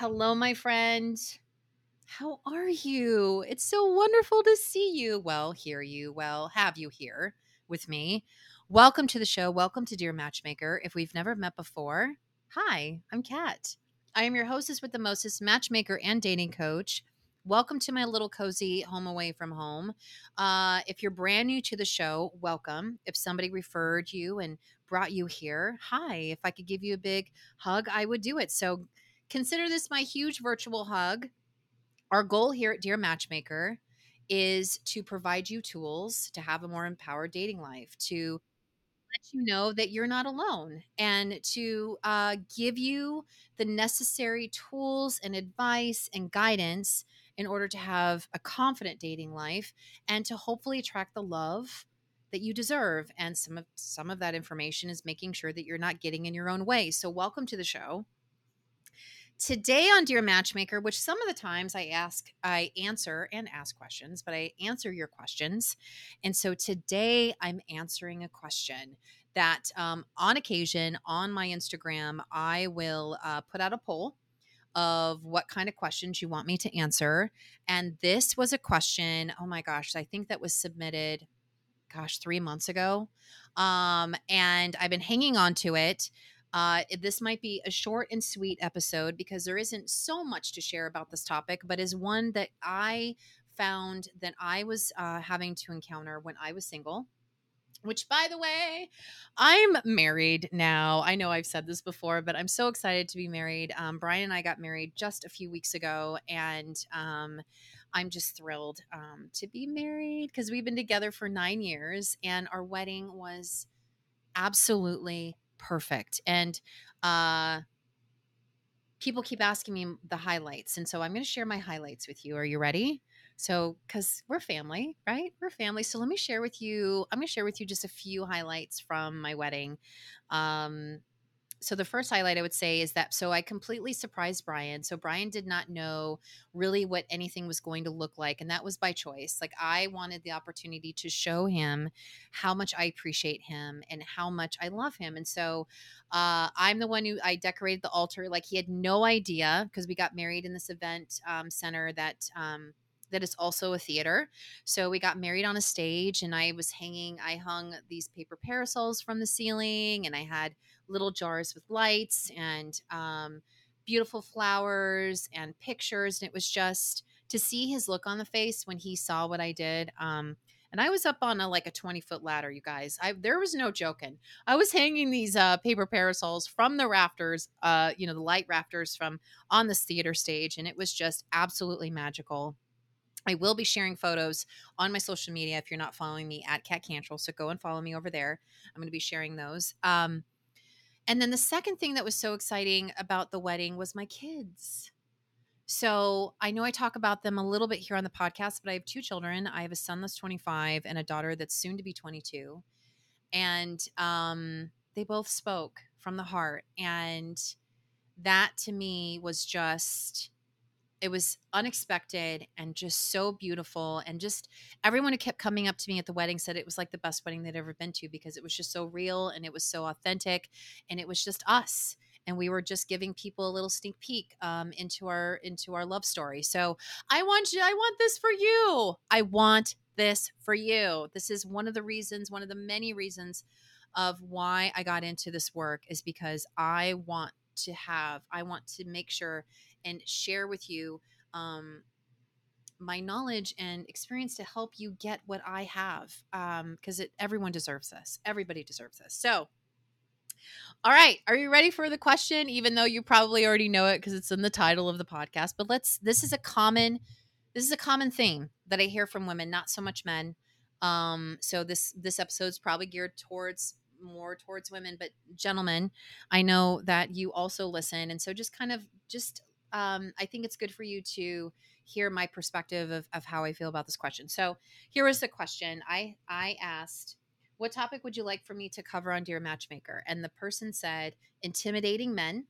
Hello, my friend. How are you? It's so wonderful to see you. Well, hear you. Well, have you here with me. Welcome to the show. Welcome to Dear Matchmaker. If we've never met before, hi, I'm Kat. I am your hostess with the mostest matchmaker and dating coach. Welcome to my little cozy home away from home. Uh, if you're brand new to the show, welcome. If somebody referred you and brought you here, hi. If I could give you a big hug, I would do it. So consider this my huge virtual hug. Our goal here at Dear Matchmaker is to provide you tools to have a more empowered dating life, to let you know that you're not alone, and to uh, give you the necessary tools and advice and guidance in order to have a confident dating life and to hopefully attract the love that you deserve. And some of some of that information is making sure that you're not getting in your own way. So welcome to the show today on dear matchmaker which some of the times i ask i answer and ask questions but i answer your questions. And so today i'm answering a question that um, on occasion on my instagram i will uh, put out a poll of what kind of questions you want me to answer. And this was a question oh my gosh i think that was submitted gosh three months ago. Um, and i've been hanging on to it uh, this might be a short and sweet episode because there isn't so much to share about this topic, but is one that I found that I was uh, having to encounter when I was single. Which, by the way, I'm married now. I know I've said this before, but I'm so excited to be married. Um, Brian and I got married just a few weeks ago, and um, I'm just thrilled um, to be married because we've been together for nine years, and our wedding was absolutely perfect. And uh, people keep asking me the highlights. And so I'm going to share my highlights with you. Are you ready? So, because we're family, right? We're family. So let me share with you. I'm going to share with you just a few highlights from my wedding. Um, so the first highlight I would say is that so I completely surprised Brian. So Brian did not know really what anything was going to look like and that was by choice. Like I wanted the opportunity to show him how much I appreciate him and how much I love him. And so uh, I'm the one who I decorated the altar like he had no idea because we got married in this event um, center that um, that is also a theater. So we got married on a stage and I was hanging I hung these paper parasols from the ceiling and I had little jars with lights and um, beautiful flowers and pictures. And it was just to see his look on the face when he saw what I did. Um, and I was up on a like a 20 foot ladder, you guys. I there was no joking. I was hanging these uh, paper parasols from the rafters, uh, you know, the light rafters from on this theater stage, and it was just absolutely magical. I will be sharing photos on my social media if you're not following me at Kat Cantrell. So go and follow me over there. I'm going to be sharing those. Um, and then the second thing that was so exciting about the wedding was my kids. So I know I talk about them a little bit here on the podcast, but I have two children. I have a son that's 25 and a daughter that's soon to be 22. And um, they both spoke from the heart. And that to me was just it was unexpected and just so beautiful and just everyone who kept coming up to me at the wedding said it was like the best wedding they'd ever been to because it was just so real and it was so authentic and it was just us and we were just giving people a little sneak peek um, into our into our love story. So i want you i want this for you. I want this for you. This is one of the reasons one of the many reasons of why i got into this work is because i want to have i want to make sure and share with you um, my knowledge and experience to help you get what I have because um, everyone deserves this. Everybody deserves this. So, all right, are you ready for the question? Even though you probably already know it because it's in the title of the podcast, but let's. This is a common, this is a common theme that I hear from women, not so much men. Um, so this this episode is probably geared towards more towards women, but gentlemen, I know that you also listen, and so just kind of just um, I think it's good for you to hear my perspective of, of how I feel about this question. So here was the question I I asked, "What topic would you like for me to cover on Dear Matchmaker?" And the person said, "Intimidating men.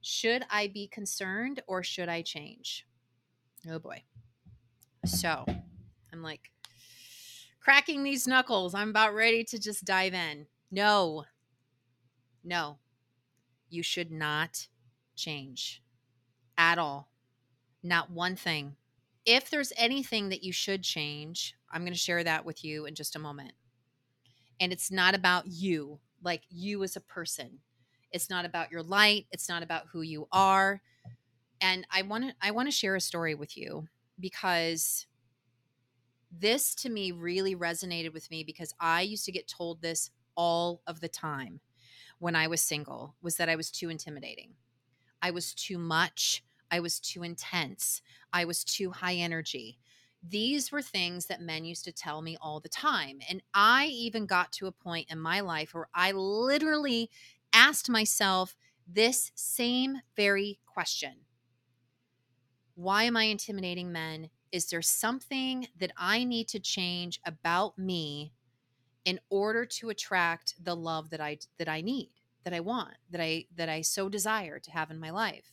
Should I be concerned or should I change?" Oh boy. So I'm like cracking these knuckles. I'm about ready to just dive in. No, no, you should not change at all. Not one thing. If there's anything that you should change, I'm going to share that with you in just a moment. And it's not about you, like you as a person. It's not about your light, it's not about who you are. And I want to I want to share a story with you because this to me really resonated with me because I used to get told this all of the time when I was single was that I was too intimidating. I was too much. I was too intense. I was too high energy. These were things that men used to tell me all the time. And I even got to a point in my life where I literally asked myself this same very question Why am I intimidating men? Is there something that I need to change about me in order to attract the love that I that I need, that I want, that I that I so desire to have in my life?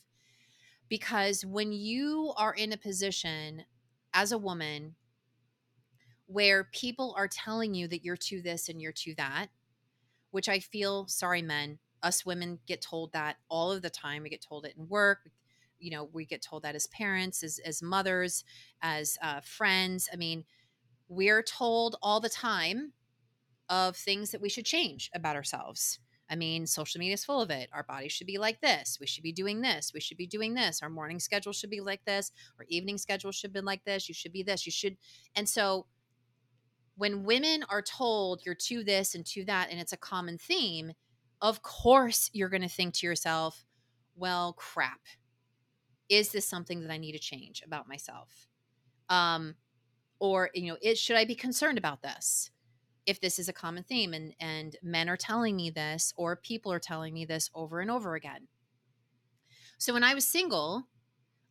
Because when you are in a position as a woman where people are telling you that you're to this and you're to that, which I feel sorry men, us women get told that all of the time. We get told it in work, you know, we get told that as parents, as as mothers, as uh, friends. I mean, we're told all the time of things that we should change about ourselves. I mean, social media is full of it. Our bodies should be like this. We should be doing this. We should be doing this. Our morning schedule should be like this. Our evening schedule should be like this. You should be this. You should. And so when women are told you're to this and to that, and it's a common theme, of course you're going to think to yourself, well, crap. Is this something that I need to change about myself? Um, or, you know, it, should I be concerned about this? If this is a common theme and and men are telling me this or people are telling me this over and over again. So when i was single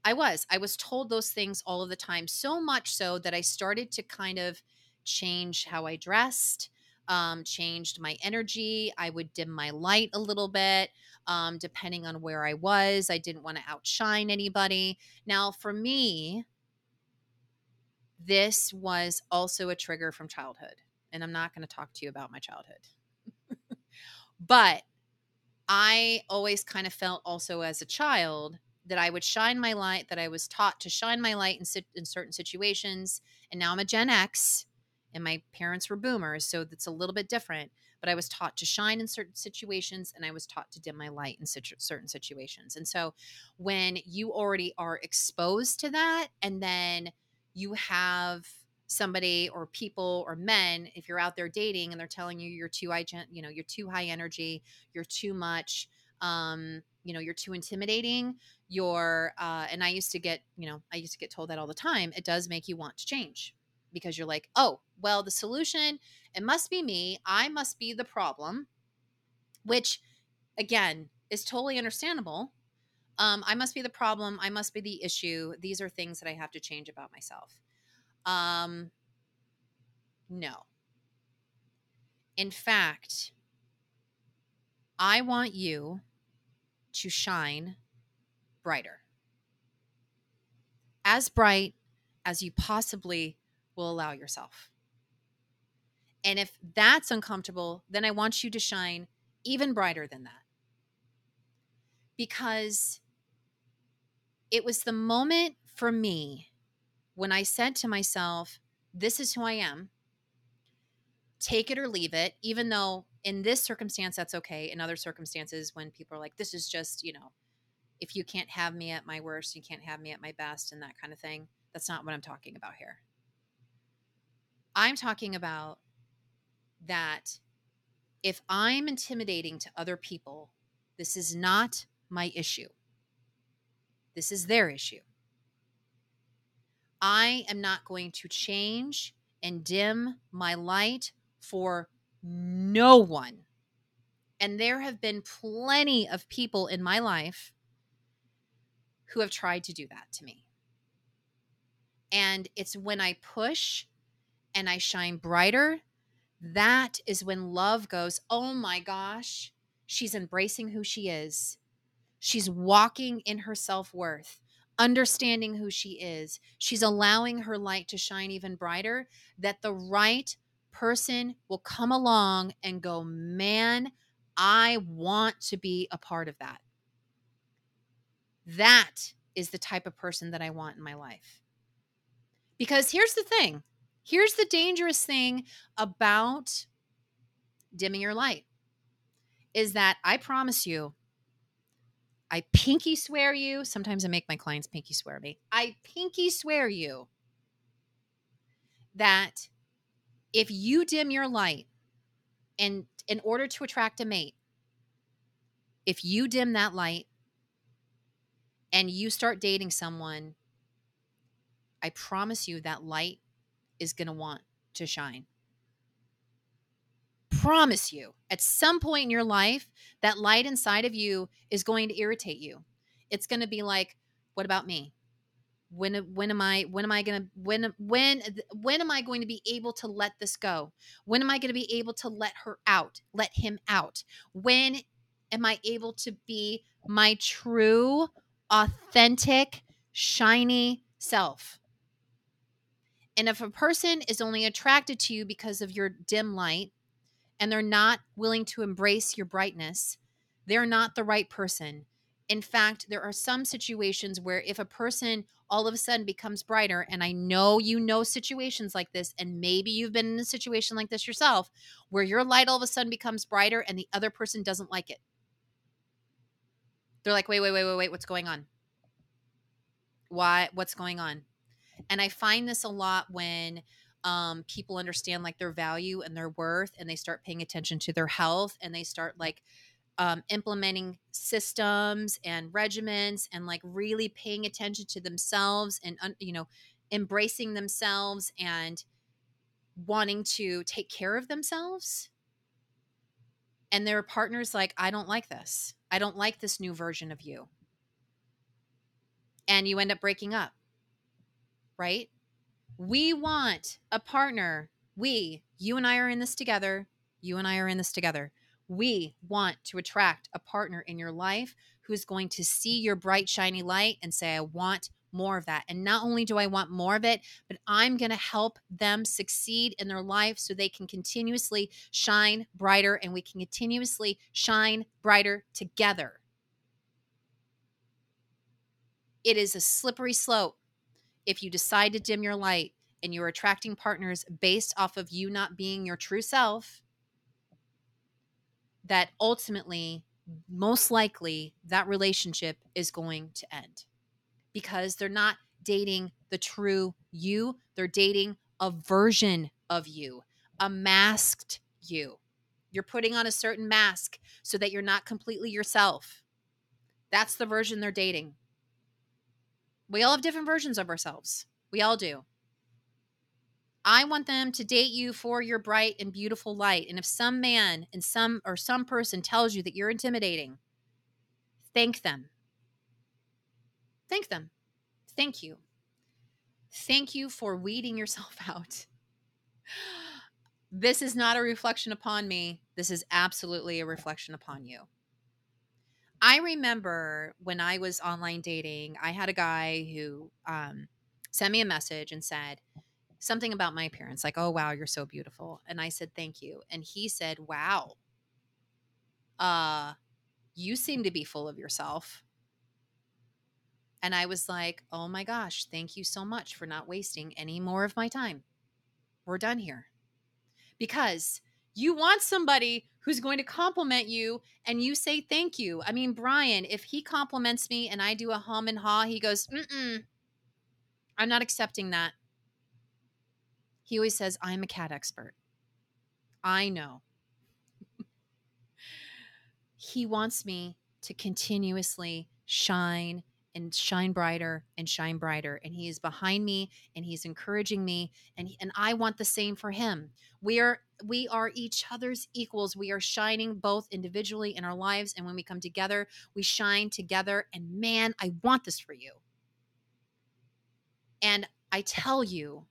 i was i was told those things all of the time so much so that i started to kind of change how i dressed um, changed my energy i would dim my light a little bit um, depending on where i was i didn't want to outshine anybody. Now for me this was also a trigger from childhood and I'm not going to talk to you about my childhood. but I always kind of felt also as a child that I would shine my light, that I was taught to shine my light in, in certain situations. And now I'm a Gen X and my parents were boomers. So that's a little bit different. But I was taught to shine in certain situations and I was taught to dim my light in situ- certain situations. And so when you already are exposed to that and then you have somebody or people or men if you're out there dating and they're telling you you're too high you know you're too high energy you're too much um you know you're too intimidating you're uh and i used to get you know i used to get told that all the time it does make you want to change because you're like oh well the solution it must be me i must be the problem which again is totally understandable um, i must be the problem i must be the issue these are things that i have to change about myself um, no. In fact, I want you to shine brighter. As bright as you possibly will allow yourself. And if that's uncomfortable, then I want you to shine even brighter than that. Because it was the moment for me when I said to myself, This is who I am, take it or leave it, even though in this circumstance, that's okay. In other circumstances, when people are like, This is just, you know, if you can't have me at my worst, you can't have me at my best, and that kind of thing. That's not what I'm talking about here. I'm talking about that if I'm intimidating to other people, this is not my issue. This is their issue. I am not going to change and dim my light for no one. And there have been plenty of people in my life who have tried to do that to me. And it's when I push and I shine brighter, that is when love goes, oh my gosh, she's embracing who she is. She's walking in her self worth understanding who she is. She's allowing her light to shine even brighter, that the right person will come along and go, Man, I want to be a part of that. That is the type of person that I want in my life. Because here's the thing here's the dangerous thing about dimming your light is that I promise you, I pinky swear you. Sometimes I make my clients pinky swear me. I pinky swear you that if you dim your light and in order to attract a mate, if you dim that light and you start dating someone, I promise you that light is going to want to shine. Promise you, at some point in your life, that light inside of you is going to irritate you. It's going to be like, what about me? when when am i when am i going to when when when am i going to be able to let this go when am i going to be able to let her out let him out when am i able to be my true authentic shiny self and if a person is only attracted to you because of your dim light and they're not willing to embrace your brightness they're not the right person in fact, there are some situations where if a person all of a sudden becomes brighter, and I know you know situations like this, and maybe you've been in a situation like this yourself, where your light all of a sudden becomes brighter and the other person doesn't like it. They're like, wait, wait, wait, wait, wait, what's going on? Why? What's going on? And I find this a lot when um, people understand like their value and their worth and they start paying attention to their health and they start like um, implementing systems and regimens and like really paying attention to themselves and you know embracing themselves and wanting to take care of themselves. And their partners like i don't like this. I don't like this new version of you. And you end up breaking up. Right we want a partner we you and i are in this together you and i are in this together we want to attract a partner in your life who's going to see your bright, shiny light and say, I want more of that. And not only do I want more of it, but I'm going to help them succeed in their life so they can continuously shine brighter and we can continuously shine brighter together. It is a slippery slope if you decide to dim your light and you're attracting partners based off of you not being your true self that ultimately, most likely, that relationship is going to end because they're not dating the true you, they're dating a version of you, a masked you. You're putting on a certain mask so that you're not completely yourself. That's the version they're dating. We all have different versions of ourselves. We all do. I want them to date you for your bright and beautiful light. And if some man and some or some person tells you that you're intimidating, thank them. Thank them. Thank you. Thank you for weeding yourself out. This is not a reflection upon me. This is absolutely a reflection upon you. I remember when I was online dating, I had a guy who um, sent me a message and said, something about my appearance, like, oh, wow, you're so beautiful. And I said, thank you. And he said, wow, uh, you seem to be full of yourself. And I was like, oh my gosh, thank you so much for not wasting any more of my time. We're done here. Because you want somebody who's going to compliment you and you say thank you. I mean, Brian, if he compliments me and I do a hum and haw, he goes, mm I'm not accepting that. He always says, I'm a cat expert. I know. he wants me to continuously shine and shine brighter and shine brighter and he is behind me and he's encouraging me and and I want the same for him. We are we are each other's equals. We are shining both individually in our lives and when we come together, we shine together and man, I want this for you. And I tell you,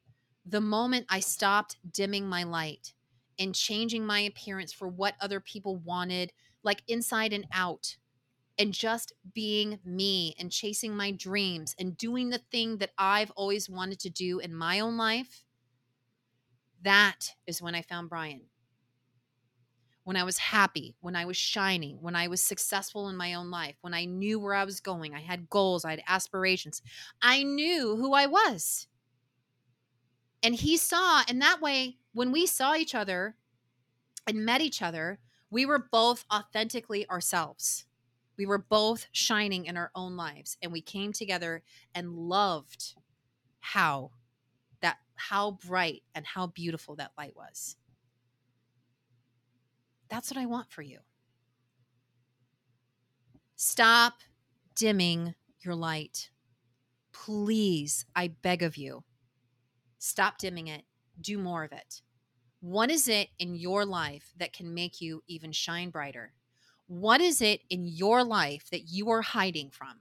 the moment I stopped dimming my light and changing my appearance for what other people wanted, like inside and out, and just being me and chasing my dreams and doing the thing that I've always wanted to do in my own life, that is when I found Brian. when I was happy, when I was shining, when I was successful in my own life, when I knew where I was going, I had goals, I had aspirations, I knew who I was. And he saw, and that way, when we saw each other and met each other, we were both authentically ourselves. We were both shining in our own lives, and we came together and loved how that how bright and how beautiful that light was. That's what I want for you. Stop dimming your light. Please, I beg of you. Stop dimming it. Do more of it. What is it in your life that can make you even shine brighter? What is it in your life that you are hiding from?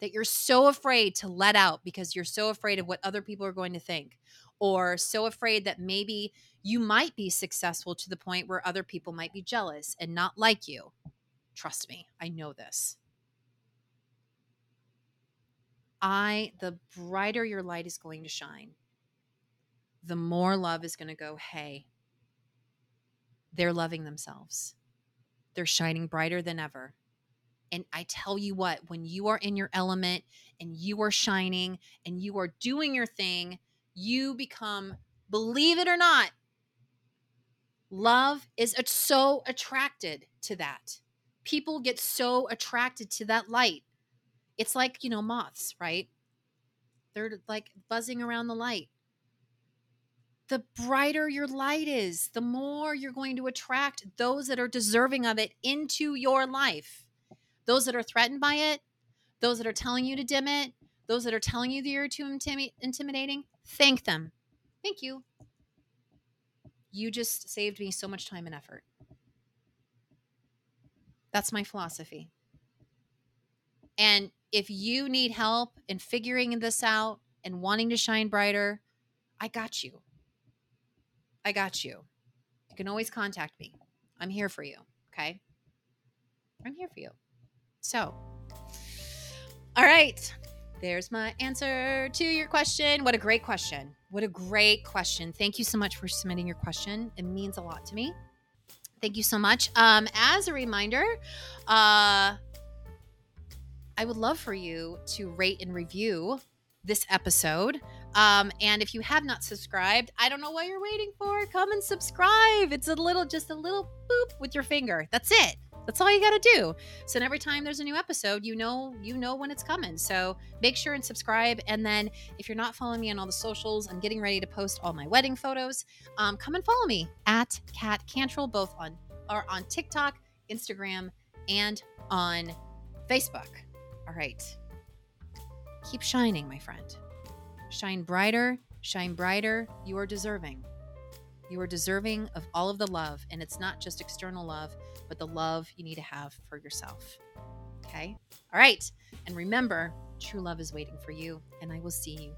That you're so afraid to let out because you're so afraid of what other people are going to think, or so afraid that maybe you might be successful to the point where other people might be jealous and not like you. Trust me, I know this. I, the brighter your light is going to shine, the more love is going to go, hey, they're loving themselves. They're shining brighter than ever. And I tell you what, when you are in your element and you are shining and you are doing your thing, you become, believe it or not, love is so attracted to that. People get so attracted to that light. It's like, you know, moths, right? They're like buzzing around the light. The brighter your light is, the more you're going to attract those that are deserving of it into your life. Those that are threatened by it, those that are telling you to dim it, those that are telling you that you're too intimi- intimidating, thank them. Thank you. You just saved me so much time and effort. That's my philosophy. And if you need help in figuring this out and wanting to shine brighter, I got you. I got you. You can always contact me. I'm here for you. Okay. I'm here for you. So, all right. There's my answer to your question. What a great question. What a great question. Thank you so much for submitting your question. It means a lot to me. Thank you so much. Um, as a reminder, uh, I would love for you to rate and review this episode. Um, and if you have not subscribed, I don't know what you're waiting for. Come and subscribe. It's a little, just a little boop with your finger. That's it. That's all you got to do. So every time there's a new episode, you know you know when it's coming. So make sure and subscribe. And then if you're not following me on all the socials, I'm getting ready to post all my wedding photos. Um, come and follow me at Kat Cantrell, both on or on TikTok, Instagram, and on Facebook. All right. Keep shining, my friend. Shine brighter, shine brighter. You are deserving. You are deserving of all of the love. And it's not just external love, but the love you need to have for yourself. Okay? All right. And remember, true love is waiting for you. And I will see you.